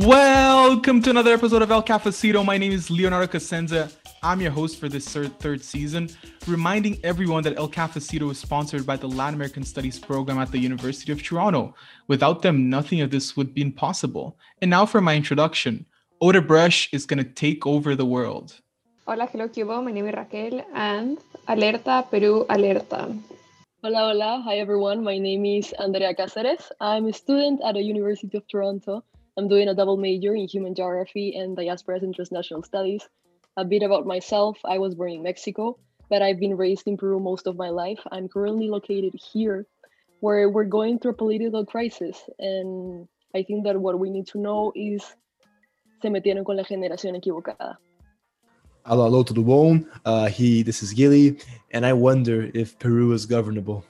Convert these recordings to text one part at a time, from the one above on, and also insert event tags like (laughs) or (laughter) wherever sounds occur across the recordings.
Welcome to another episode of El Cafecito. My name is Leonardo Casenza. I'm your host for this third, third season, reminding everyone that El Cafecito is sponsored by the Latin American Studies program at the University of Toronto. Without them, nothing of this would be impossible. And now for my introduction. Odebrecht is going to take over the world. Hola, hello, Cubo. My name is Raquel, and Alerta Peru Alerta. Hola, hola. Hi, everyone. My name is Andrea Cáceres. I'm a student at the University of Toronto I'm doing a double major in human geography and diasporas and transnational studies. A bit about myself I was born in Mexico, but I've been raised in Peru most of my life. I'm currently located here, where we're going through a political crisis. And I think that what we need to know is se metieron con la generación equivocada. Hello, hello, tudo bom? Uh, he, this is Gilly, and I wonder if Peru is governable.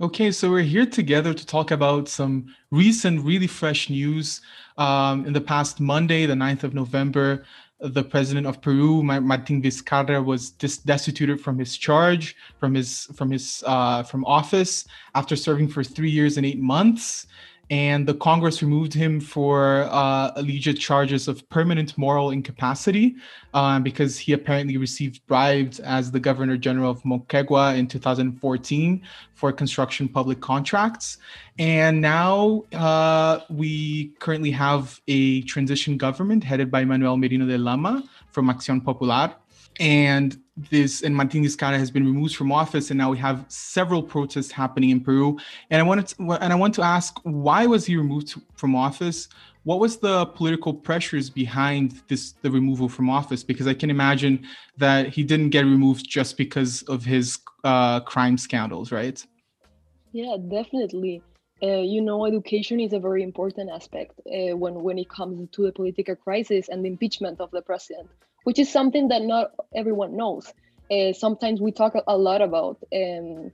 Okay, so we're here together to talk about some recent, really fresh news. Um, in the past Monday, the 9th of November, the president of Peru, Martin Vizcarra, was dis- destituted from his charge, from his from his uh, from office after serving for three years and eight months and the Congress removed him for uh, alleged charges of permanent moral incapacity um, because he apparently received bribes as the Governor General of Moquegua in 2014 for construction public contracts. And now uh, we currently have a transition government headed by Manuel Merino de Lama from Acción Popular and this and Martin Vizcarra has been removed from office, and now we have several protests happening in Peru. And I wanted to, and I want to ask, why was he removed from office? What was the political pressures behind this the removal from office? Because I can imagine that he didn't get removed just because of his uh, crime scandals, right? Yeah, definitely. Uh, you know, education is a very important aspect uh, when when it comes to the political crisis and the impeachment of the president which is something that not everyone knows. Uh, sometimes we talk a lot about um,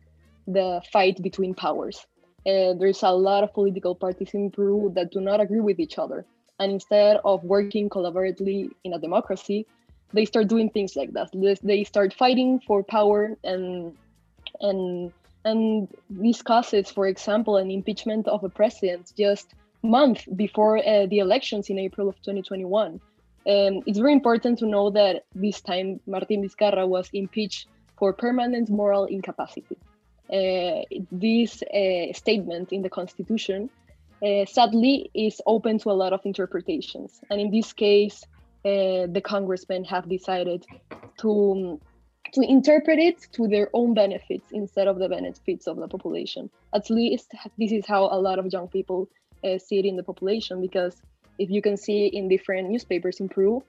the fight between powers. Uh, there's a lot of political parties in Peru that do not agree with each other. And instead of working collaboratively in a democracy, they start doing things like that. They start fighting for power and and and causes, for example, an impeachment of a president just month before uh, the elections in April of 2021. Um, it's very important to know that this time Martin Vizcarra was impeached for permanent moral incapacity. Uh, this uh, statement in the Constitution uh, sadly is open to a lot of interpretations. And in this case, uh, the congressmen have decided to, to interpret it to their own benefits instead of the benefits of the population. At least this is how a lot of young people uh, see it in the population because if you can see in different newspapers in Peru,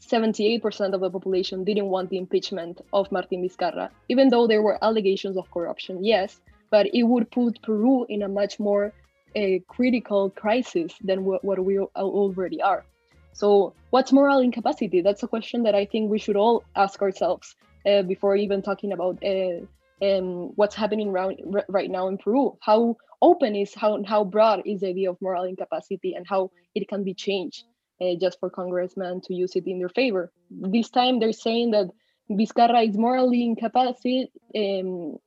78% of the population didn't want the impeachment of Martin Vizcarra, even though there were allegations of corruption, yes, but it would put Peru in a much more uh, critical crisis than what, what we already are. So, what's moral incapacity? That's a question that I think we should all ask ourselves uh, before even talking about uh, um, what's happening right now in Peru. How open is how how broad is the idea of moral incapacity and how it can be changed uh, just for congressmen to use it in their favor. This time they're saying that Vizcarra is morally incapacitated. Um,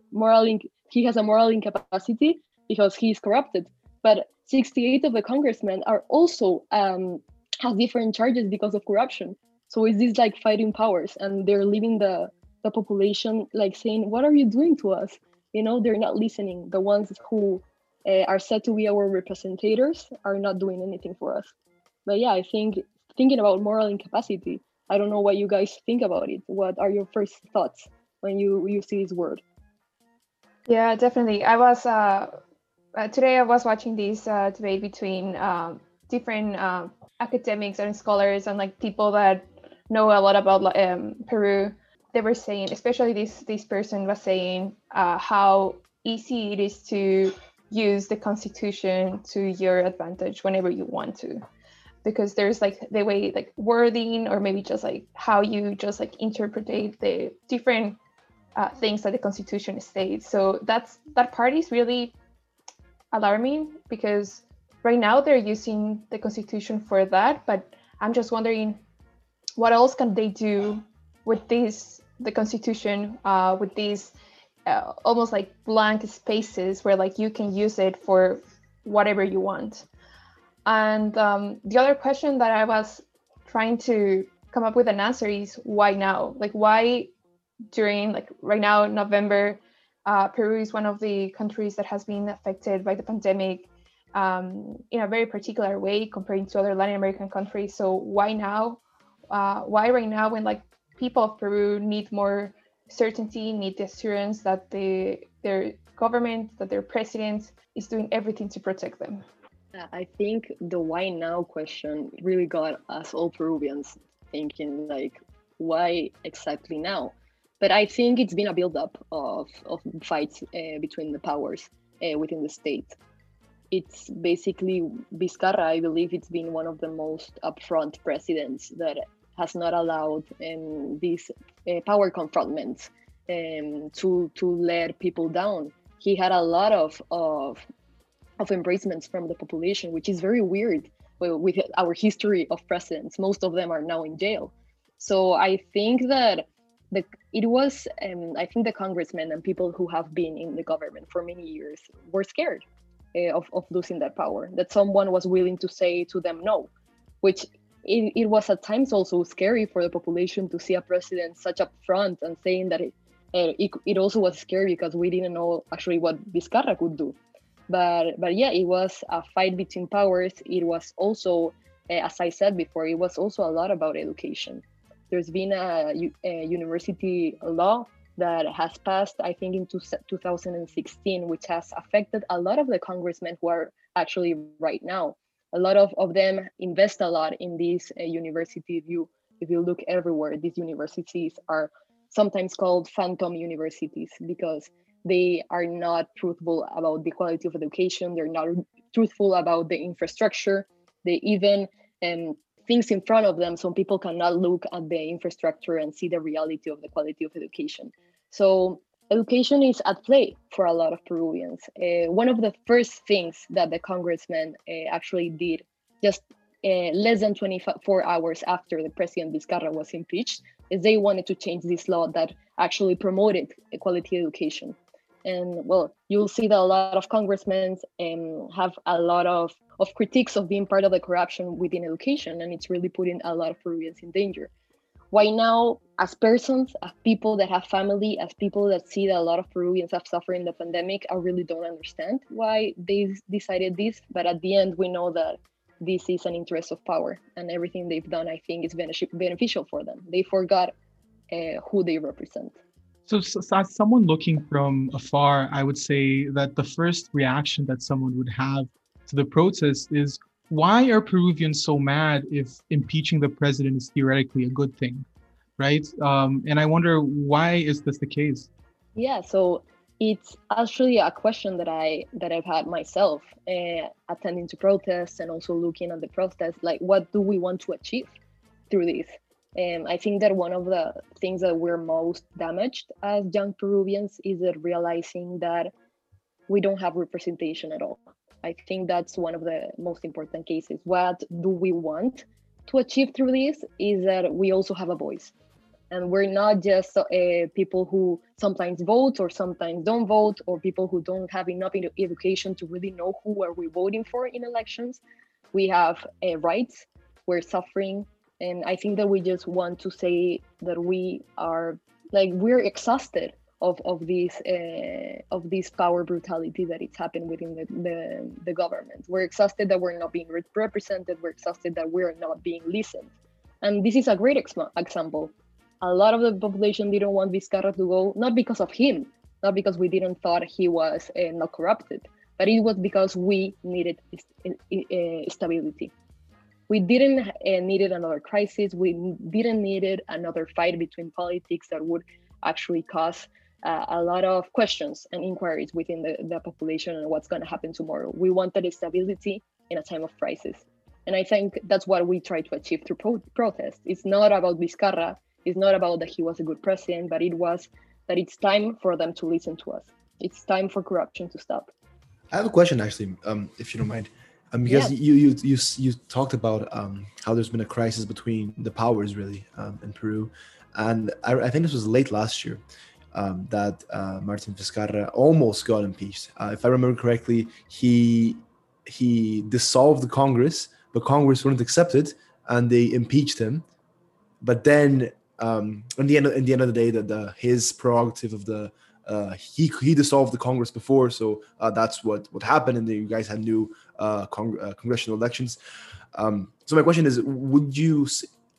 he has a moral incapacity because he is corrupted. But 68 of the congressmen are also um, have different charges because of corruption. So is this like fighting powers, and they're leaving the the population like saying, "What are you doing to us?" You know, they're not listening. The ones who uh, are said to be our representatives are not doing anything for us. But yeah, I think thinking about moral incapacity, I don't know what you guys think about it. What are your first thoughts when you you see this word? Yeah, definitely. I was uh, uh today. I was watching this uh, debate between uh, different uh, academics and scholars and like people that know a lot about um, Peru. They were saying, especially this this person was saying uh, how easy it is to use the constitution to your advantage whenever you want to. Because there's like the way like wording or maybe just like how you just like interpret the different uh, things that the constitution states. So that's that part is really alarming because right now they're using the constitution for that but i'm just wondering what else can they do with this the constitution uh, with these uh, almost like blank spaces where like you can use it for whatever you want And um, the other question that I was trying to come up with an answer is why now? Like, why during, like, right now, November, uh, Peru is one of the countries that has been affected by the pandemic um, in a very particular way comparing to other Latin American countries. So, why now? Uh, why right now when, like, people of Peru need more certainty, need the assurance that the, their government, that their president is doing everything to protect them? I think the why now question really got us all Peruvians thinking like, why exactly now? But I think it's been a buildup of, of fights uh, between the powers uh, within the state. It's basically Vizcarra, I believe it's been one of the most upfront presidents that has not allowed um, these uh, power confrontments um, to, to let people down. He had a lot of, of of embracements from the population, which is very weird with our history of presidents. Most of them are now in jail. So I think that the it was um, I think the congressmen and people who have been in the government for many years were scared uh, of, of losing that power. That someone was willing to say to them no, which it, it was at times also scary for the population to see a president such up front and saying that it, uh, it, it also was scary because we didn't know actually what Vizcarra could do. But but yeah it was a fight between powers. It was also uh, as i said before it was also a lot about education. There's been a, a university law that has passed i think in 2016 which has affected a lot of the congressmen who are actually right now a lot of, of them invest a lot in this uh, university if you if you look everywhere these universities are sometimes called phantom universities because they are not truthful about the quality of education. They're not truthful about the infrastructure. They even um, things in front of them so people cannot look at the infrastructure and see the reality of the quality of education. So education is at play for a lot of peruvians. Uh, one of the first things that the congressman uh, actually did just uh, less than 24 hours after the president Vizcarra was impeached is they wanted to change this law that actually promoted quality education. And well you'll see that a lot of congressmen um, have a lot of, of critiques of being part of the corruption within education and it's really putting a lot of peruvians in danger why now as persons as people that have family as people that see that a lot of peruvians have suffered in the pandemic i really don't understand why they decided this but at the end we know that this is an interest of power and everything they've done i think is beneficial for them. They forgot uh, who they represent. So, so, as someone looking from afar, I would say that the first reaction that someone would have to the protest is why are Peruvians so mad if impeaching the president is theoretically a good thing, right? Um, and I wonder why is this the case? Yeah, so it's actually a question that I that I've had myself, uh, attending to protests and also looking at the protests. Like, what do we want to achieve through this? And I think that one of the things that we're most damaged as young Peruvians is that realizing that we don't have representation at all. I think that's one of the most important cases. What do we want to achieve through this is that we also have a voice. And we're not just uh, people who sometimes vote or sometimes don't vote, or people who don't have enough education to really know who are we voting for in elections. We have uh, rights. We're suffering and i think that we just want to say that we are like we're exhausted of of this uh, of this power brutality that it's happened within the, the, the government. We're exhausted that we're not being represented. We're exhausted that we're not being listened. And this is a great ex- example. A lot of the population didn't want Vizcarra to go not because of him not because we didn't thought he was uh, not corrupted but it was because we needed uh, stability. We didn't uh, needed another crisis. We didn't needed another fight between politics that would actually cause uh, a lot of questions and inquiries within the, the population and what's going to happen tomorrow. We wanted stability in a time of crisis. And I think that's what we try to achieve through pro- protest. It's not about Vizcarra. It's not about that he was a good president, but it was that it's time for them to listen to us. It's time for corruption to stop. I have a question, actually, um, if you don't mind um, because yeah. you, you you you talked about um, how there's been a crisis between the powers really um, in Peru, and I, I, think this was late last year um, that uh, Martin Vizcarra almost got impeached. Uh, if I remember correctly, he he dissolved the Congress, but Congress wouldn't accept it, and they impeached him. But then, um, in the end, in the end of the day, that the his prerogative of the uh, he he dissolved the Congress before, so uh, that's what what happened, and then you guys had new uh, cong- uh, congressional elections. Um, so my question is, would you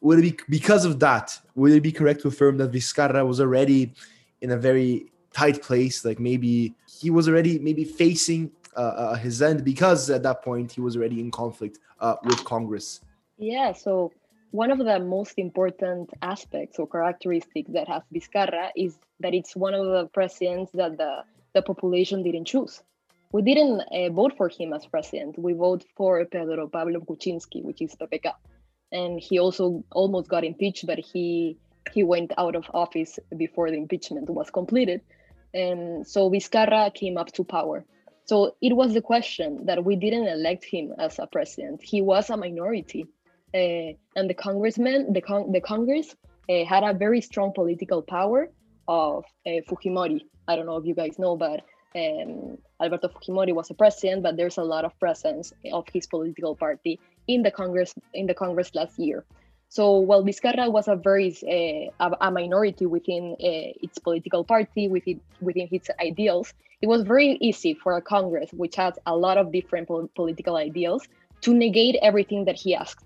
would it be because of that? Would it be correct to affirm that Vizcarra was already in a very tight place? Like maybe he was already maybe facing uh, uh, his end because at that point he was already in conflict uh, with Congress. Yeah. So one of the most important aspects or characteristics that has Vizcarra is that it's one of the presidents that the the population didn't choose. We didn't uh, vote for him as president. We voted for Pedro Pablo Kuczynski, which is PPK and he also almost got impeached, but he he went out of office before the impeachment was completed. And so Vizcarra came up to power. So it was the question that we didn't elect him as a president. He was a minority. Uh, and the congressman, the, con- the Congress uh, had a very strong political power of uh, Fujimori. I don't know if you guys know, but um, Alberto Fujimori was a president, but there's a lot of presence of his political party in the Congress in the Congress last year. So while Vizcarra was a very uh, a, minority within uh, its political party, within within its ideals, it was very easy for a Congress, which has a lot of different pol- political ideals, to negate everything that he asked.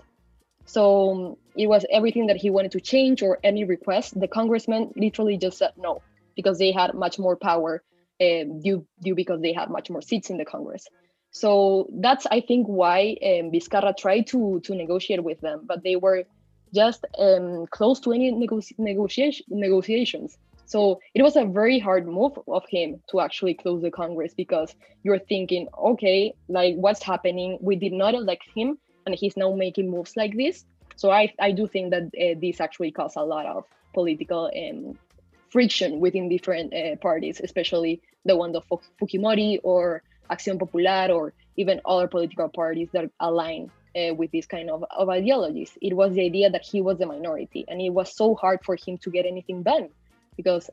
So um, it was everything that he wanted to change or any request. The congressman literally just said no because they had much more power uh, due due because they had much more seats in the Congress. So that's I think why um, Vizcarra tried to to negotiate with them, but they were just um, close to any negotiation negotiations. So it was a very hard move of him to actually close the Congress because you're thinking, okay, like what's happening? We did not elect him, and he's now making moves like this. So I I do think that uh, this actually caused a lot of political um, friction within different uh, parties, especially the one of Fujimori or Acción Popular or even other political parties that align uh, with this kind of, of ideologies. It was the idea that he was the minority, and it was so hard for him to get anything done because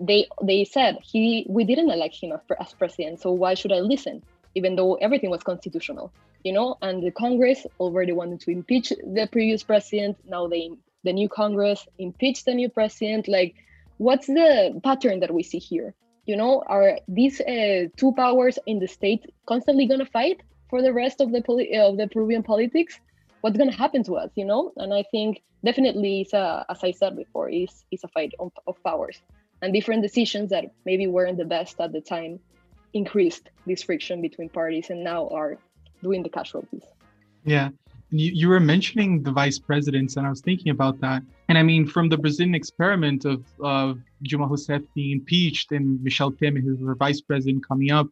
they they said he we didn't elect him as, as president, so why should I listen? Even though everything was constitutional, you know. And the Congress already wanted to impeach the previous president. Now they the new Congress impeached the new president. Like, what's the pattern that we see here? you know are these uh, two powers in the state constantly to fight for the rest of the poli- of the peruvian politics what's going to happen to us you know? And i think definitely it's a, as i said before is is a fight of, of powers and different decisions that maybe weren't the best at the time increased this friction between parties and now are doing the casualties. Yeah. You, you were mentioning the vice presidents, and I was thinking about that. And I mean, from the Brazilian experiment of uh, Dilma Rousseff being impeached and Michel Temer, who was vice president, coming up,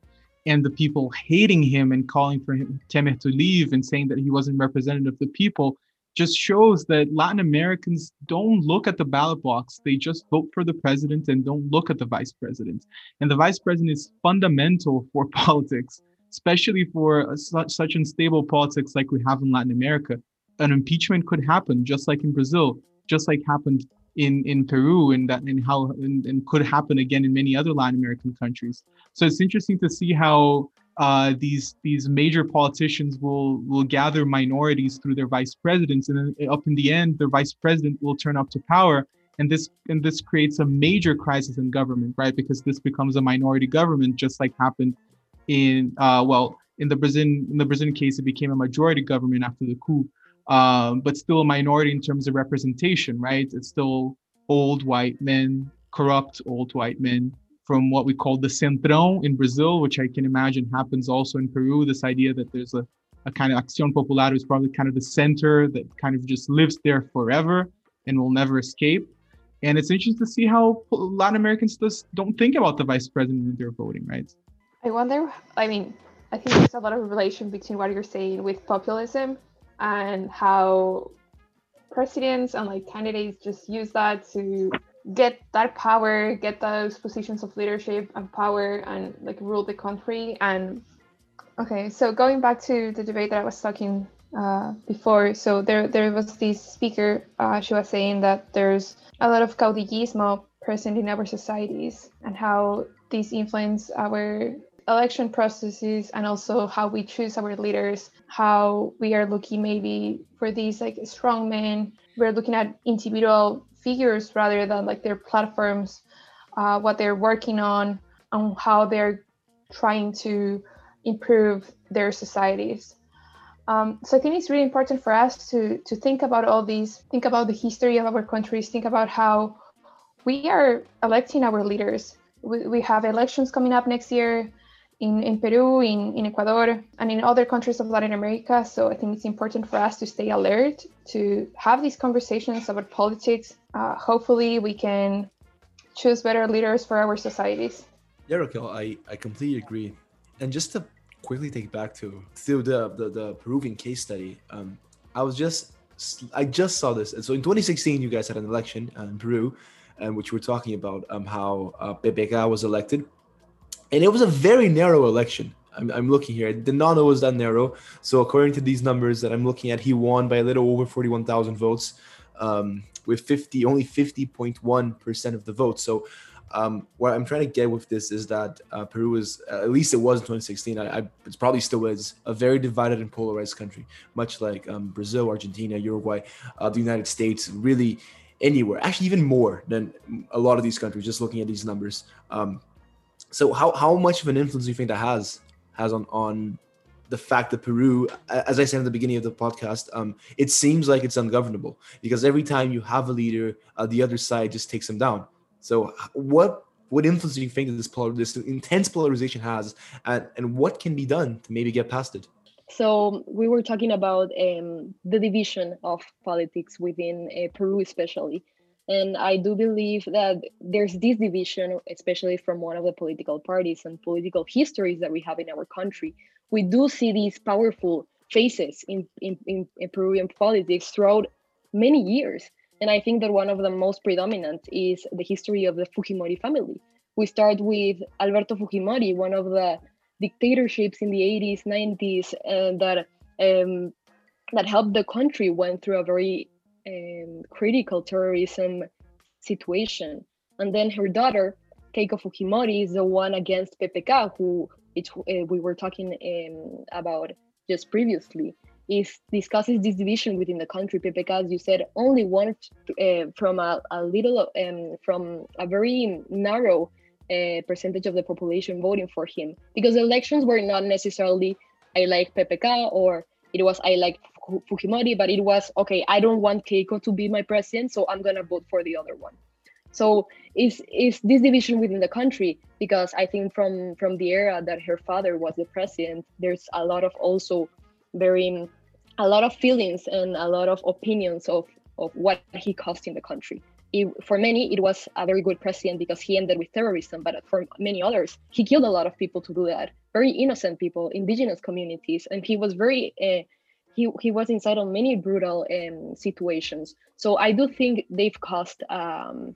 and the people hating him and calling for him, to leave and saying that he wasn't representative of the people, just shows that Latin Americans don't look at the ballot box. They just vote for the president and don't look at the vice president. And the vice president is fundamental (laughs) for politics especially for such, such unstable politics like we have in Latin America. An impeachment could happen just like in Brazil, just like happened in, in Peru and that and how and, and could happen again in many other Latin American countries. So it's interesting to see how uh, these these major politicians will will gather minorities through their vice presidents, and then up in the end, their vice president will turn up to power, and this and this creates a major crisis in government, right? Because this becomes a minority government, just like happened in uh, well in the Brazilian in the Brazilian case it became a majority government after the coup, um, but still a minority in terms of representation, right? It's still old white men, corrupt old white men from what we call the centrão in Brazil, which I can imagine happens also in Peru. This idea that there's a, a kind of acción popular is probably kind of the center that kind of just lives there forever and will never escape. And it's interesting to see how Latin Americans just don't think about the vice president when they're voting, right? I wonder, I mean, I think there's a lot of relation between what you're saying with populism and how presidents and like candidates just use that to get that power, get those positions of leadership and power and like rule the country. And okay, so going back to the debate that I was talking uh, before, so there there was this speaker, uh, she was saying that there's a lot of caudillismo present in our societies and how these influence our election processes and also how we choose our leaders, how we are looking maybe for these like strong men. We're looking at individual figures rather than like their platforms, uh, what they're working on, and how they're trying to improve their societies. Um, so I think it's really important for us to to think about all these, think about the history of our countries, think about how we are electing our leaders. We, we have elections coming up next year in, in Peru, in, in Ecuador, and in other countries of Latin America. So I think it's important for us to stay alert, to have these conversations about politics. Uh, hopefully, we can choose better leaders for our societies. Yeah, Raquel, I, I completely agree. And just to quickly take back to, to the, the, the Peruvian case study, um, I was just I just saw this. And so in 2016, you guys had an election uh, in Peru, and which we're talking about um, how uh, was elected, and it was a very narrow election. I'm, I'm looking here. The not was that narrow. So according to these numbers that I'm looking at, he won by a little over 41,000 votes, um, with 50 only 50.1 percent of the votes. So um, what I'm trying to get with this is that uh, Peru is, at least it was in 2016, I, I, probably still is, a very divided and polarized country, much like um, Brazil, Argentina, Uruguay, uh, the United States, really anywhere, actually even more than a lot of these countries, just looking at these numbers. Um, so how, how much of an influence do you think that has has on, on the fact that Peru, as I said at the beginning of the podcast, um, it seems like it's ungovernable because every time you have a leader, uh, the other side just takes them down. So what what influence do you think that this polar, this intense polarization has, and, and what can be done to maybe get past it? So we were talking about um, the division of politics within uh, Peru, especially, and I do believe that there's this division, especially from one of the political parties and political histories that we have in our country. We do see these powerful faces in, in, in, in Peruvian politics throughout many years. And I think that one of the most predominant is the history of the Fujimori family. We start with Alberto Fujimori, one of the dictatorships in the 80s, 90s, and that um, that helped the country went through a very um, critical terrorism situation. And then her daughter, Keiko Fujimori, is the one against PPK, who it, uh, we were talking um, about just previously, is discusses this division within the country. PPK, as you said, only one uh, from a, a little, um, from a very narrow uh, percentage of the population voting for him, because elections were not necessarily I like PPK or it was I like Fujimori, but it was okay. I don't want Keiko to be my president, so I'm gonna vote for the other one. So is is this division within the country? Because I think from from the era that her father was the president, there's a lot of also very a lot of feelings and a lot of opinions of of what he cost in the country. It, for many, it was a very good president because he ended with terrorism, but for many others, he killed a lot of people to do that. Very innocent people, indigenous communities, and he was very uh, he, he was inside on many brutal um, situations. So I do think they've caused um,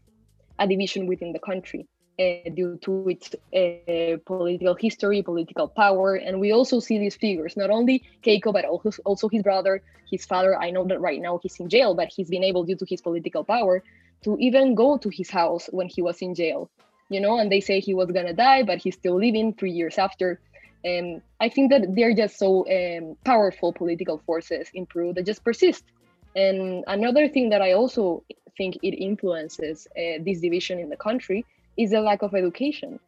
a division within the country uh, due to its uh, political history, political power. And we also see these figures, not only Keiko, but also, also his brother, his father. I know that right now he's in jail, but he's been able, due to his political power, to even go to his house when he was in jail. You know, and they say he was gonna die, but he's still living three years after. And I think that they're just so um, powerful political forces in Peru that just persist. And another thing that I also think it influences uh, this division in the country is the lack of education.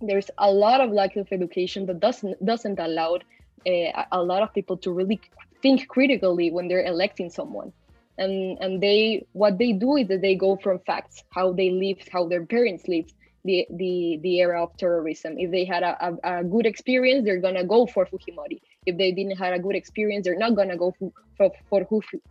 There's a lot of lack of education that doesn't doesn't allow uh, a lot of people to really think critically when they're electing someone. And and they what they do is that they go from facts, how they lived, how their parents lived, the the the era of terrorism. If they had a, a, a, good experience, they're gonna go for Fujimori. If they didn't have a good experience, they're not gonna go for for,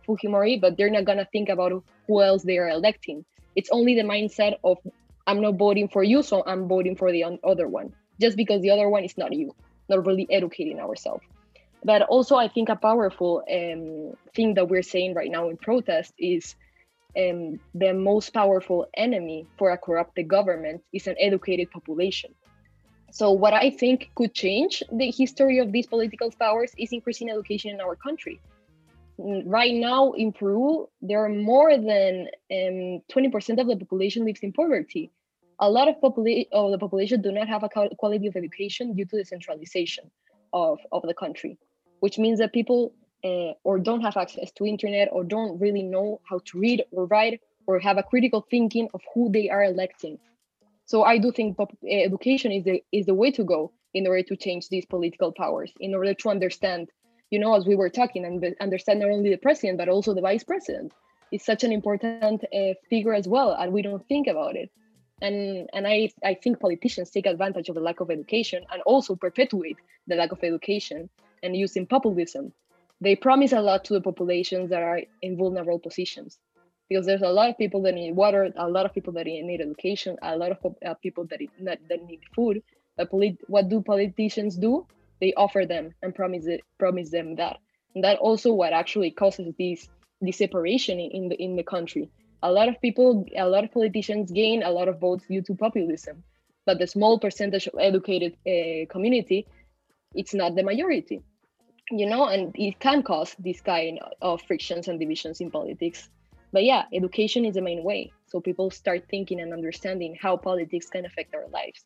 Fujimori, but they're not gonna think about who else they are electing. It's only the mindset of I'm not voting for you, so I'm voting for the other one, just because the other one is not you. Not really educating ourselves. But also, I think a powerful um, thing that we're saying right now in protest is um, the most powerful enemy for a corrupted government is an educated population. So, what I think could change the history of these political powers is increasing education in our country. Mm, right now in Peru, there are more than um, 20% of the population lives in poverty. a lot of, popula- of the population do not have a quality of education due to the centralization of, of the country, which means that people uh, or don't have access to internet or don't really know how to read or write or have a critical thinking of who they are electing. So I do think eh, education is the is the way to go in order to change these political powers, in order to understand, you know, as we were talking, and understand not only the president but also the vice president. Is such an important uh, figure as well, and we don't think about it. And and I I think politicians take advantage of the lack of education and also perpetuate the lack of education and using populism. They promise a lot to the populations that are in vulnerable positions because there's a lot of people that need water, a lot of people that need education, a lot of uh, people that, that, need food. But polit- what do politicians do? They offer them and promise it, promise them that. And that also what actually causes this this separation in the in the country. A lot of people, a lot of politicians gain a lot of votes due to populism, but the small percentage of educated uh, community, it's not the majority, you know, and it can cause this kind of frictions and divisions in politics. But yeah education is the main way. So people start thinking and understanding how politics can affect our lives.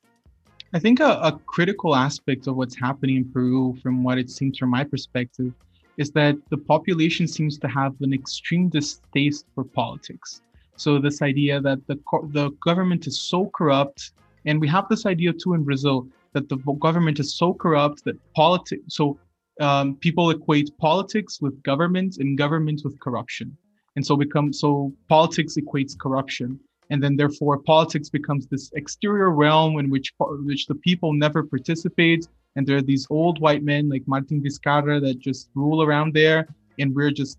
I think a, a, critical aspect of what's happening in peru from what it seems from my perspective is that the population seems to have an extreme distaste for politics. So this idea that the the government is so corrupt and we have this idea too in brazil that the government is so corrupt that politics so um, people equate politics with government and government with corruption. And so become so politics equates corruption. And then therefore politics becomes this exterior realm in which which the people never participate. And there are these old white men like martin vizcarra that just rule around there. And we're just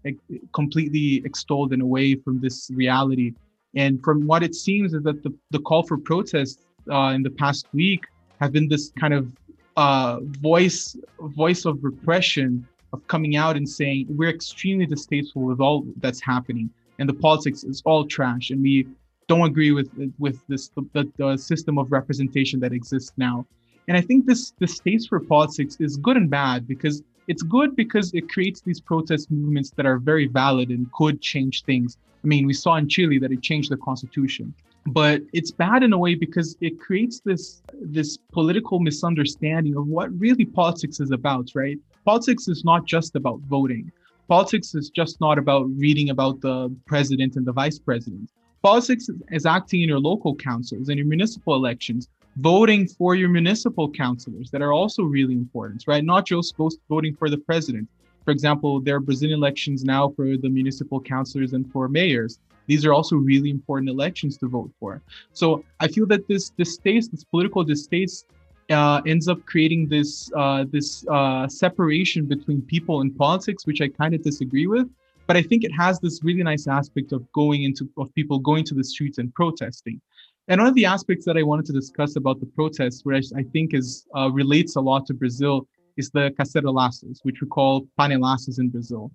completely extolled and away from this reality. And from what it seems is that the, the call for protests uh, in the past week have been this kind of uh, voice voice of repression of coming out and saying we're extremely distasteful with all that's happening and the politics is all trash and we don't agree with with this the, the system of representation that exists now. And i think this distaste for politics is good and bad because it's good because it creates these protest movements that are very valid and could change things i mean we saw in chile that it changed the constitution but it's bad in a way because it creates this this political misunderstanding of what really politics is about right politics is not just about voting. Politics is just not about reading about the president and the vice president. Politics is acting in your local councils and your municipal elections, voting for your municipal councilors that are also really important, right? Not just voting for the president. For example, there are Brazilian elections now for the municipal councilors and for mayors. These are also really important elections to vote for. So I feel that this distaste, this political distaste, uh, ends up creating this uh, this uh, separation between people and politics, which I kind of disagree with. But I think it has this really nice aspect of going into of people going to the streets and protesting. And one of the aspects that I wanted to discuss about the protests, which I think is uh, relates a lot to Brazil, is the cacerolazos, which we call panelaços in Brazil.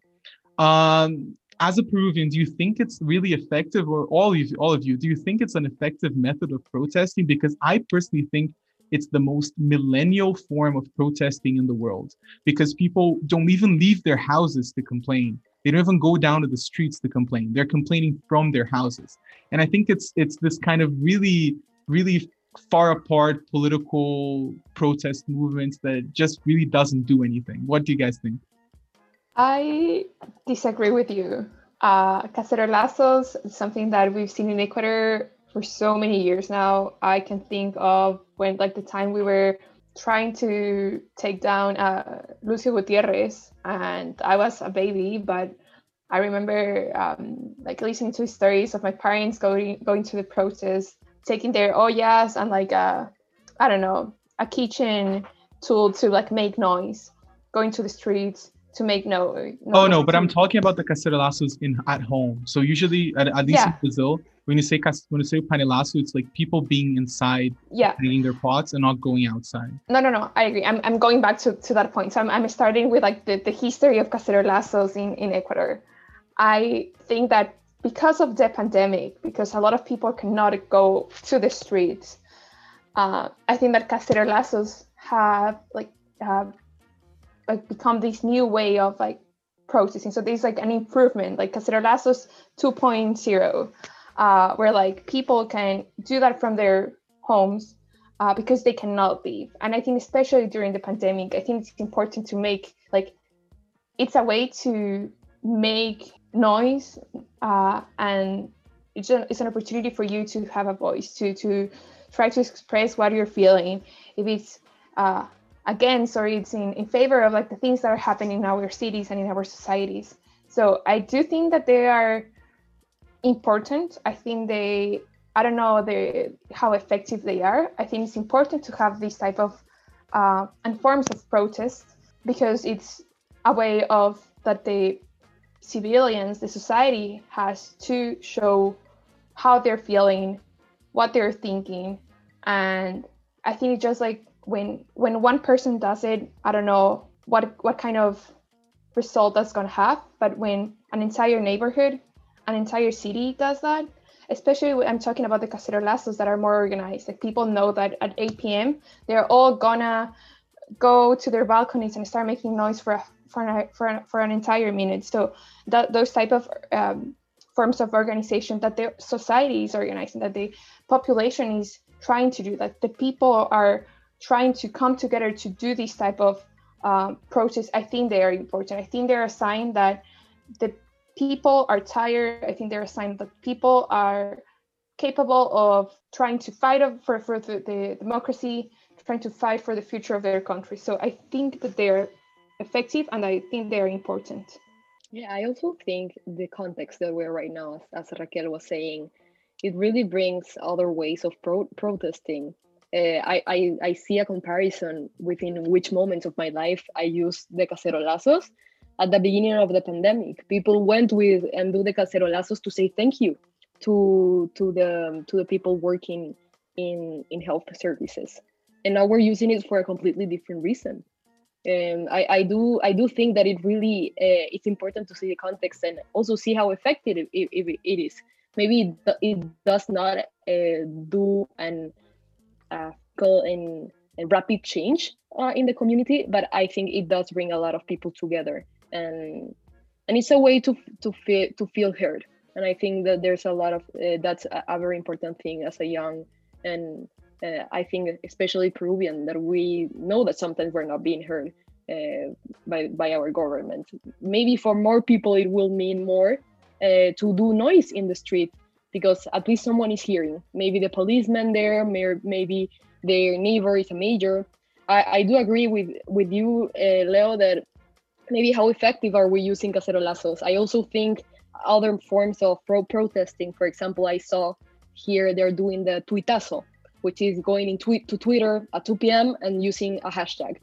Um, as a Peruvian, do you think it's really effective, or all of all of you, do you think it's an effective method of protesting? Because I personally think it's the most millennial form of protesting in the world because people don't even leave their houses to complain. They don't even go down to the streets to complain. They're complaining from their houses. And I think it's it's this kind of really, really far apart political protest movements that just really doesn't do anything. What do you guys think? I disagree with you. Uh, cacerolazos is something that we've seen in Ecuador for so many years now. I can think of when, like, the time we were trying to take down uh, Lucio Gutierrez, and I was a baby, but I remember um, like listening to stories of my parents going going to the protest, taking their ollas and like a, I don't know, a kitchen tool to like make noise, going to the streets to make no. noise. oh no, but I'm talking about the cacerolazos in at home. So usually, at, at least yeah. in Brazil, when you say when you say panelaço, it's like people being inside, yeah, eating their pots and not going outside. No, no, no. I agree. I'm, I'm going back to, to that point. So I'm, I'm starting with like the, the history of cacerolazos in, in Ecuador. I think that because of the pandemic, because a lot of people cannot go to the streets, uh, I think that cacerolazos have like have like become this new way of like processing. So there's like an improvement, like cacerolazos 2.0 uh, where like people can do that from their homes uh, because they cannot leave. And I think especially during the pandemic, I think it's important to make like it's a way to make noise uh, and it's, a, it's an opportunity for you to have a voice to to try to express what you're feeling. If it's uh, against or it's in, in favor of like the things that are happening in our cities and in our societies. So i do think that they are important. I think they i don't know the, how effective they are. I think it's important to have this type of uh, and forms of protest because it's a way of that the civilians the society has to show how they're feeling what they're thinking. And i think it's just like when when one person does it i don't know what what kind of result that's to have but when an entire neighborhood an entire city does that especially when i'm talking about the cacerolazos that are more organized like people know that at 8 p.m they're all gonna go to their balconies and start making noise for a, for an, for an, for an entire minute. So that those type of um, forms of organization that the society is organizing that the population is trying to do that the people are trying to come together to do this type of um, protests i think they are important. I think they're a sign that the people are tired. I think they're a sign that people are capable of trying to fight for, for the, the democracy trying to fight for the future of their country. So i think that they're effective and i think they're important yeah i also think the context that we're right now as, as raquel was saying it really brings other ways of pro- protesting. Uh, I, I, I see a comparison within which moments of my life I use the cacerolazos. At the beginning of the pandemic, people went with and do the cacerolazos to say thank you to to the to the people working in in health services, and now we're using it for a completely different reason. And I, I do I do think that it really uh, it's important to see the context and also see how effective it, it, it is maybe it does not uh, do an uh, in rapid change uh, in the community, but I think it does bring a lot of people together, and and it's a way to to feel to feel heard. And I think that there's a lot of uh, that's a, a, very important thing as a young and uh, I think especially Peruvian that we know that sometimes we're not being heard uh, by by our government. Maybe for more people it will mean more uh, to do noise in the street because at least someone is hearing. Maybe the policeman there, maybe their neighbor is a major. I, I do agree with with you, uh, Leo, that maybe how effective are we using cacerolazos? I also think other forms of pro protesting. For example, I saw here they're doing the tuitazo, which is going in to Twitter at 2 p.m. and using a hashtag,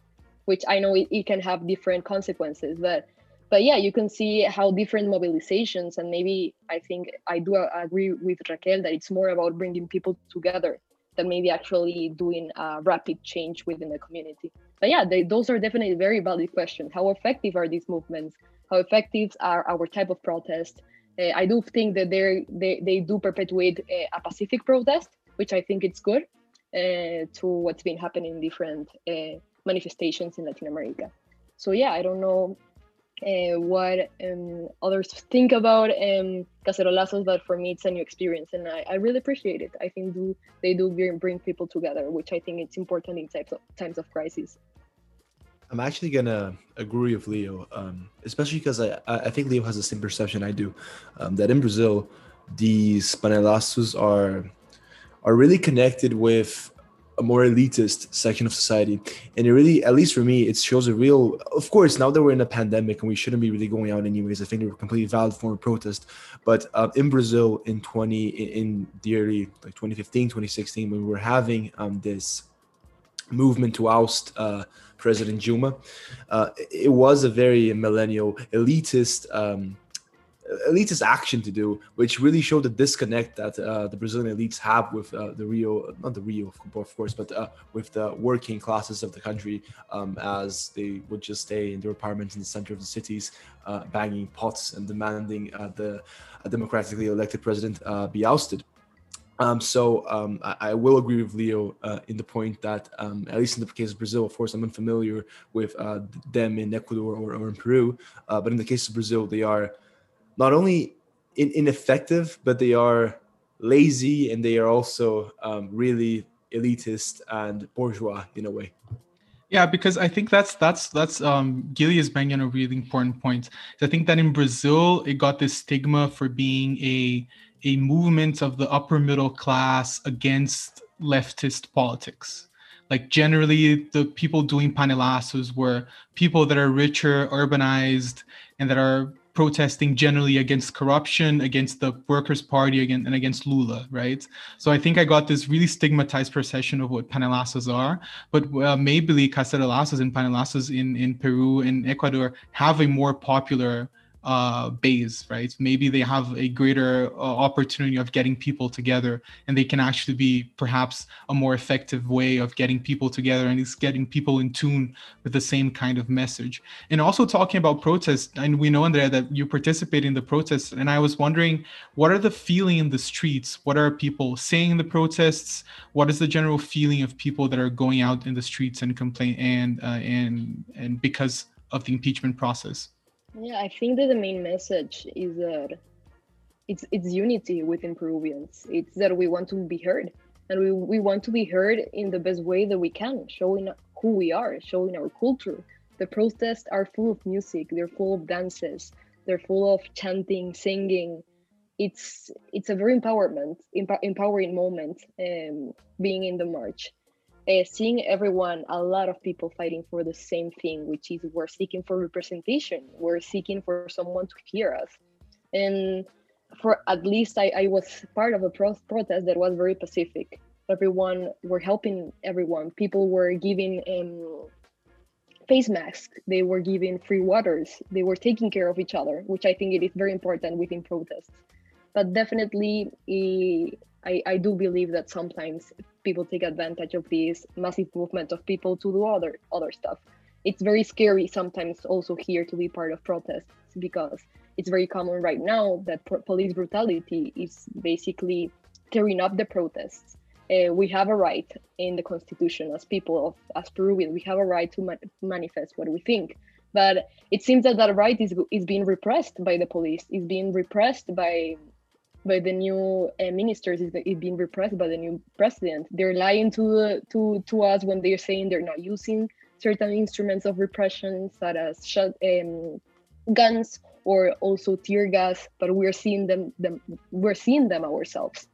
which I know it, it can have different consequences, but but yeah, you can see how different mobilizations, and maybe I think I do agree with Raquel that it's more about bringing people together than maybe actually doing a rapid change within the community. But yeah, they, those are definitely very valid questions. How effective are these movements? How effective are our type of protest? Uh, I do think that they they do perpetuate a, a, pacific protest, which I think it's good uh, to what's been happening in different uh, manifestations in Latin America. So yeah, I don't know uh, what um, others think about um, cacerolazos, but for me, it's a new experience, and I, I really appreciate it. I think do they do bring people together, which I think it's important in types of times of crisis. I'm actually gonna agree with Leo, um, especially because I, I think Leo has the same perception I do, um, that in Brazil, these panelaços are are really connected with a more elitist section of society. And it really at least for me it shows a real of course now that we're in a pandemic and we shouldn't be really going out anyways i think they're a completely valid form of protest. But uh, in brazil in 20 in the early like 2015 2016 when we were having um, this movement to oust uh, president Dilma, uh, it was a very millennial elitist um, elitist action to do, which really showed the disconnect that uh, the Brazilian elites have with uh, the Rio, not the Rio, of course, but uh, with the working classes of the country, um, as they would just stay in their apartments in the center of the cities, uh, banging pots and demanding uh, the democratically elected president uh, be ousted. Um, so um, I, I, will agree with Leo uh, in the point that, um, at least in the case of Brazil, of course, I'm unfamiliar with uh, them in Ecuador or, or in Peru, uh, but in the case of Brazil, they are not only in, ineffective, but they are lazy and they are also um, really elitist and bourgeois in a way. Yeah, because I think that's that's that's um Gilly is banging on a really important point. I think that in Brazil it got this stigma for being a a movement of the upper middle class against leftist politics. Like generally the people doing panelaços were people that are richer, urbanized, and that are protesting generally against corruption, against the Workers' Party, again, and against Lula, right? So I think I got this really stigmatized perception of what panelaços are. But uh, maybe cacerolazos and panelaços in, in Peru and Ecuador have a more popular uh, base, right? Maybe they have a greater uh, opportunity of getting people together, and they can actually be perhaps a more effective way of getting people together and it's getting people in tune with the same kind of message. And also talking about protests, and we know Andrea that you participate in the protests, and I was wondering what are the feeling in the streets? What are people saying in the protests? What is the general feeling of people that are going out in the streets and complain and uh, and and because of the impeachment process? Yeah, I think that the main message is that it's it's unity within Peruvians. It's that we want to be heard, and we, we want to be heard in the best way that we can, showing who we are, showing our culture. The protests are full of music. They're full of dances. They're full of chanting, singing. It's it's a very empowerment, empowering moment um, being in the march uh, seeing everyone, a lot of people fighting for the same thing, which is we're seeking for representation. We're seeking for someone to hear us. And for at least I, I was part of a pro- protest that was very pacific. Everyone were helping everyone. People were giving um, face masks. They were giving free waters. They were taking care of each other, which I think it is very important within protests. But definitely, I, I do believe that sometimes people take advantage of this massive movement of people to do other other stuff. It's very scary sometimes also here to be part of protests because it's very common right now that police brutality is basically tearing up the protests. Uh, we have a right in the constitution as people of as Peruvians, we have a right to ma- manifest what we think. But it seems that that right is is being repressed by the police, is being repressed by by the new uh, ministers is, is being repressed by the new president. They're lying to to to us when they're saying they're not using certain instruments of repression, such as um, guns or also tear gas. But we're seeing them, them we're seeing them ourselves.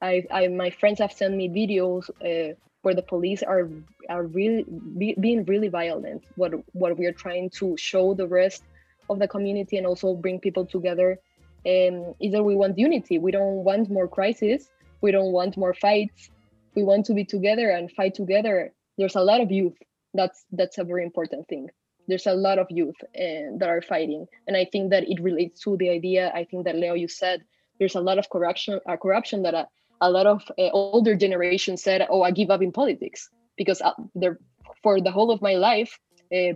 I, I my friends have sent me videos uh, where the police are are really be, being really violent. What what we are trying to show the rest of the community and also bring people together um, is that we want unity. We don't want more crisis. We don't want more fights. We want to be together and fight together. There's a lot of youth. That's that's a very important thing. There's a lot of youth uh, that are fighting, and I think that it relates to the idea. I think that Leo, you said there's a lot of corruption. Uh, corruption that a, a lot of uh, older generations said, "Oh, I give up in politics because uh, for the whole of my life." Uh,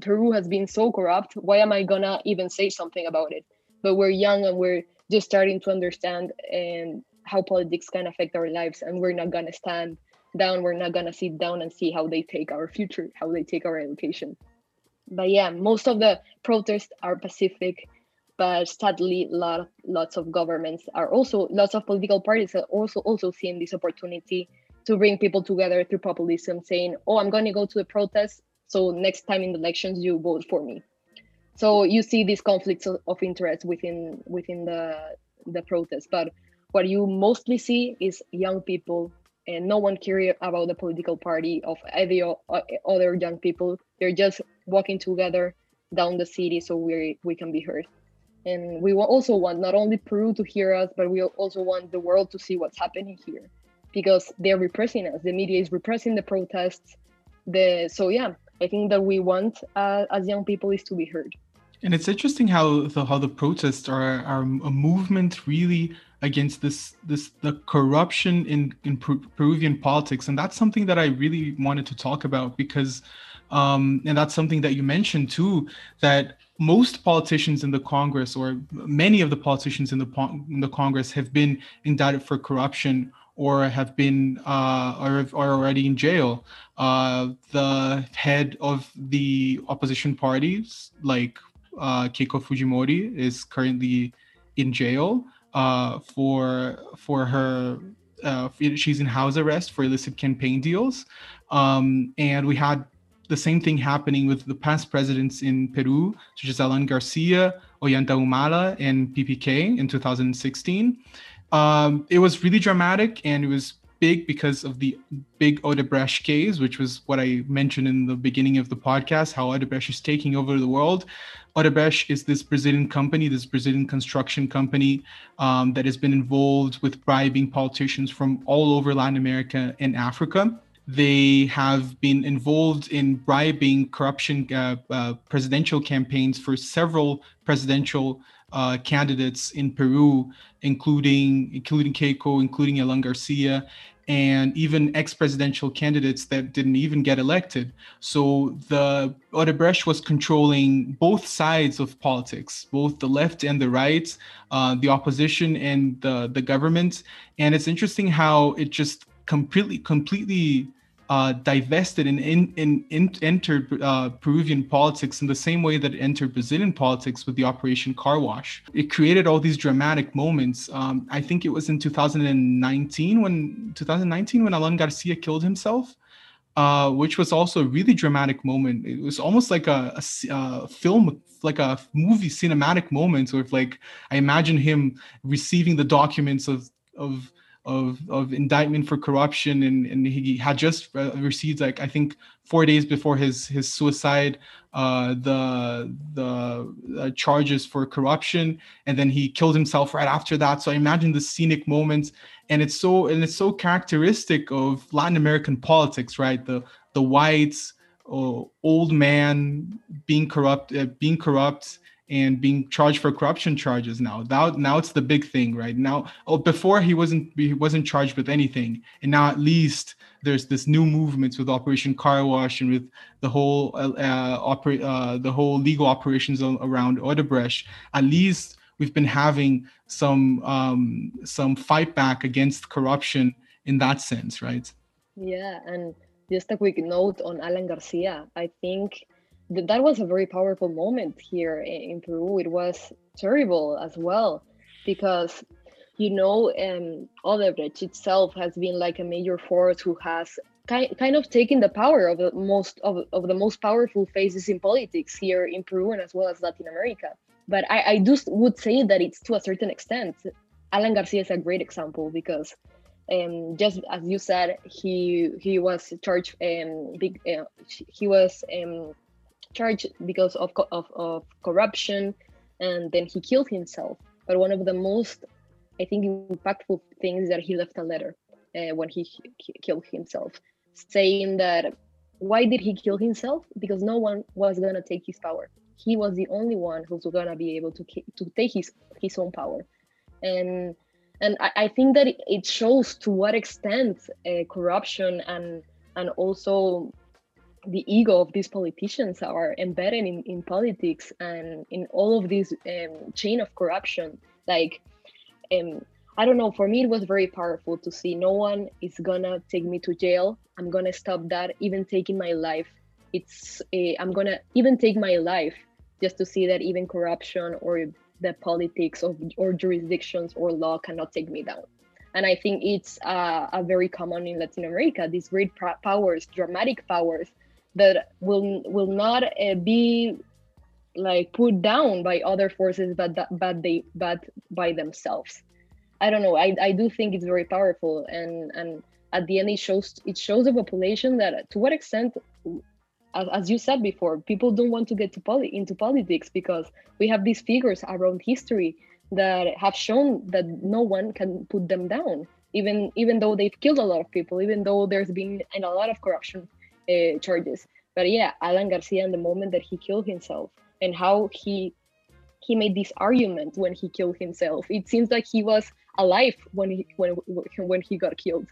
Peru has been so corrupt. Why am I gonna even say something about it? But we're young and we're just starting to understand and how politics can affect our lives and we're not gonna stand down. We're not gonna sit down and see how they take our future how they take our education. But yeah most of the protests are pacific but sadly lot lots of governments are also lots of political parties are also also seeing this opportunity to bring people together through populism saying oh i'm going to go to the protest so next time in the elections you vote for me so you see these conflicts of interest within within the the protest but what you mostly see is young people and no one care about the political party of any other young people. They're just walking together down the city so we we can be heard. And we also want not only peru to hear us but we also want the world to see what's happening here because they're repressing us. The media is repressing the protests. The so yeah i think that we want uh, as young people is to be heard and it's interesting how the how the protests are are a movement really against this this the corruption in in Peruvian politics, and that's something that I really wanted to talk about because, um, and that's something that you mentioned too that most politicians in the Congress or many of the politicians in the in the Congress have been indicted for corruption or have been uh, or are already in jail. Uh, the head of the opposition parties, like uh, Keiko Fujimori is currently in jail uh, for for her uh, she's in house arrest for illicit campaign deals, um, and we had the same thing happening with the past presidents in Peru, such as Alan Garcia, Ollanta Humala, and PPK in 2016. Um, it was really dramatic and it was big because of the big Odebrecht case, which was what I mentioned in the beginning of the podcast, how Odebrecht is taking over the world. Odebrecht is this Brazilian company, this Brazilian construction company um, that has been involved with bribing politicians from all over Latin America and Africa. They have been involved in bribing corruption uh, uh, presidential campaigns for several presidential uh, candidates in Peru, including including Keiko, including Alan Garcia, and even ex-presidential candidates that didn't even get elected. So the Odebrecht was controlling both sides of politics, both the left and the right, uh, the opposition and the the government. And it's interesting how it just completely completely uh, divested and in, in, in, entered uh, Peruvian politics in the same way that it entered Brazilian politics with the Operation Car Wash. It created all these dramatic moments. Um, I think it was in 2019 when 2019 when Alan Garcia killed himself. Uh, which was also a really dramatic moment. It was almost like a, a, a, film, like a movie cinematic moment, where like I imagine him receiving the documents of of of, of indictment for corruption and, and he had just received like I think four days before his his suicide uh, the the uh, charges for corruption and then he killed himself right after that. So I imagine the scenic moments and it's so and it's so characteristic of Latin American politics right? The the whites uh, old man being corrupt uh, being corrupt and being charged for corruption charges now. Now, now it's the big thing, right? Now, oh, before he wasn't he wasn't charged with anything, and now at least there's this new movements with Operation Car Wash and with the whole uh, opera, uh, the whole legal operations around Odebrecht. At least we've been having some um, some fight back against corruption in that sense, right? Yeah, and just a quick note on Alan Garcia. I think that was a very powerful moment here in Peru. It was terrible as well because you know um, Odebrecht itself has been like a major force who has ki- kind of taken the power of the most of, of the most powerful faces in politics here in Peru and as well as Latin America. But I, I do would say that it's to a certain extent. Alan Garcia is a great example because um, just as you said, he he was charged. Um, big, uh, he was um, charged because of, of, of corruption and then he killed himself. But one of the most i think impactful things is that he left a letter uh, when he, killed himself saying that why did he kill himself? Because no one was to take his power. He was the only one who's to be able to to take his his own power. And and I, I think that it shows to what extent uh, corruption and and also the ego of these politicians are embedded in, in politics and in all of this um, chain of corruption. Like um, i don't know for me it was very powerful to see no one is gonna take me to jail. I'm gonna stop that even taking my life. It's uh, i'm gonna even take my life just to see that even corruption or the politics of or jurisdictions or law cannot take me down. And i think it's uh, a very common in latin america these great powers dramatic powers that will will not uh, be like put down by other forces but that, but they but by themselves. I don't know. I, I do think it's very powerful and and at the end it shows it shows a population that to what extent as, as you said before people don't want to get to poli- into politics because we have these figures around history that have shown that no one can put them down even even though they've killed a lot of people even though there's been a lot of corruption uh, charges. But yeah, Alan Garcia in the moment that he killed himself and how he he made this argument when he killed himself. It seems like he was alive when he when when he got killed.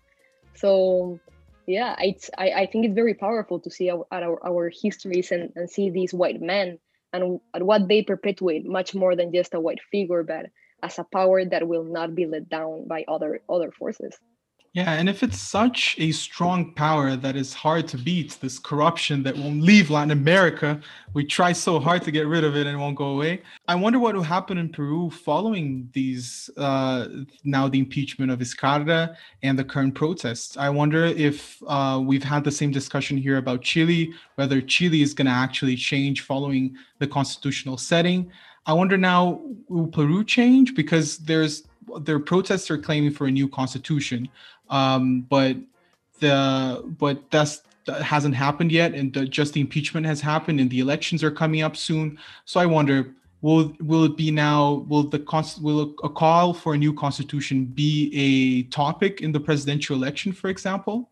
So yeah, it's I, I think it's very powerful to see our, our, our histories and, and see these white men and, and what they perpetuate much more than just a white figure, but as a power that will not be let down by other other forces. Yeah, and if it's such a strong power that is hard to beat, this corruption that won't leave Latin America, we try so hard to get rid of it and it won't go away. I wonder what will happen in Peru following these uh, now the impeachment of Vizcarra and the current protests. I wonder if uh, we've had the same discussion here about Chile, whether Chile is going to actually change following the constitutional setting. I wonder now, will Peru change? Because there's their protests are claiming for a new constitution, um, but the but that's that hasn't happened yet, and the, just the impeachment has happened, and the elections are coming up soon. So I wonder, will will it be now? Will the will a call for a new constitution be a topic in the presidential election, for example?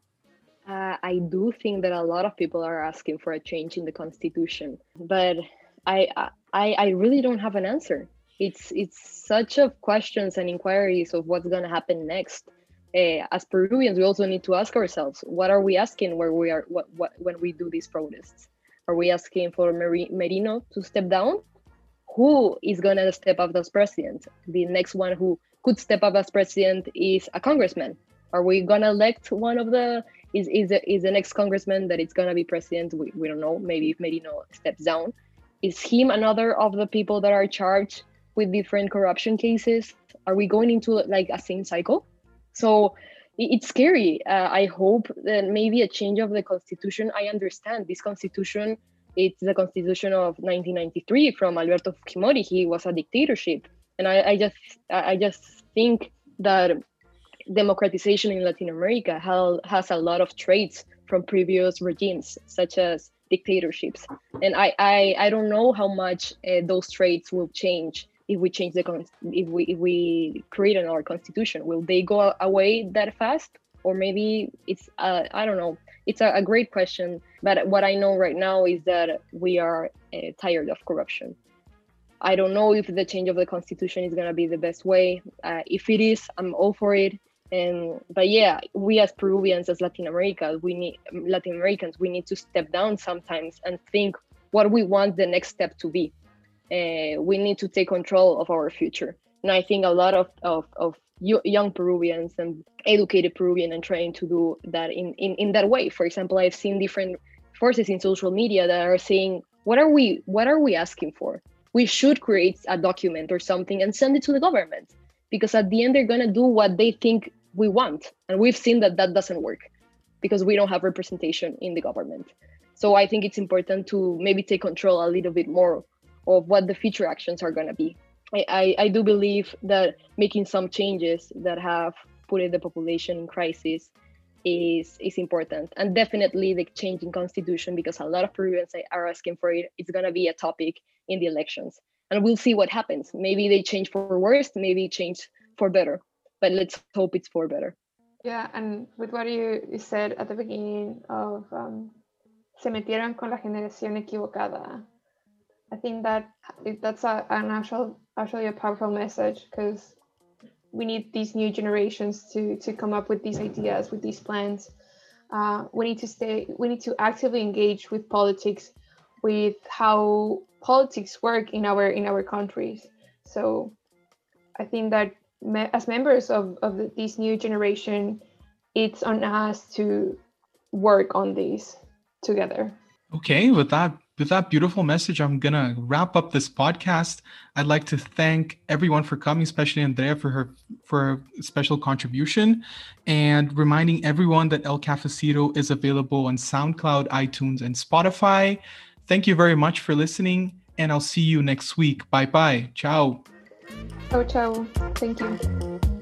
Uh, I do think that a lot of people are asking for a change in the constitution, but I I, I really don't have an answer it's it's such of questions and inquiries of what's going to happen next. Uh, as peruvians we also need to ask ourselves what are we asking where we are what, what when we do these protests? Are we asking for merino to step down? Who is going to step up as president? The next one who could step up as president is a congressman. Are we going to elect one of the is is, is the next congressman that it's going to be president? We, we don't know. Maybe if merino steps down is him another of the people that are charged with different corruption cases? Are we going into like a same cycle? So it's scary. Uh, i hope that maybe a change of the constitution i understand. This constitution it's the constitution of 1993 from alberto fujimori. He was a dictatorship. And i, I just i just think that democratization in latin america has a lot of traits from previous regimes such as dictatorships. And i i, I don't know how much uh, those traits will change if we change the con- if we if we create another constitution will they go away that fast? Or maybe it's uh, i don't know. It's a, a, great question but what i know right now is that we are uh, tired of corruption. I don't know if the change of the constitution is going to be the best way. Uh, if it is i'm all for it. And but yeah we as peruvians as latin america we need latin americans we need to step down sometimes and think what we want the next step to be uh, we need to take control of our future. And I think a lot of, of, of young Peruvians and educated Peruvian and trying to do that in, in, in that way. For example, I've seen different forces in social media that are saying, what are we what are we asking for? We should create a document or something and send it to the government because at the end they're gonna do what they think we want. And we've seen that that doesn't work because we don't have representation in the government. So I think it's important to maybe take control a little bit more of what the future actions are going to be. I, I, do believe that making some changes that have put the population in crisis is is important and definitely the changing constitution because a lot of Peruvians are asking for it. It's going to be a topic in the elections and we'll see what happens. Maybe they change for worse, maybe change for better, but let's hope it's for better. Yeah, and with what you, you said at the beginning of um, se metieron con la generación equivocada I think that that's a, an actual actually a powerful message because we need these new generations to to come up with these ideas, with these plans. Uh, we need to stay. We need to actively engage with politics, with how politics work in our in our countries. So, I think that me, as members of of the, this new generation, it's on us to work on this together. Okay, with that with that beautiful message, I'm going to wrap up this podcast. I'd like to thank everyone for coming, especially Andrea for her for her special contribution, and reminding everyone that El Cafecito is available on SoundCloud, iTunes, and Spotify. Thank you very much for listening, and I'll see you next week. Bye bye. Ciao. Ciao, ciao. Thank you.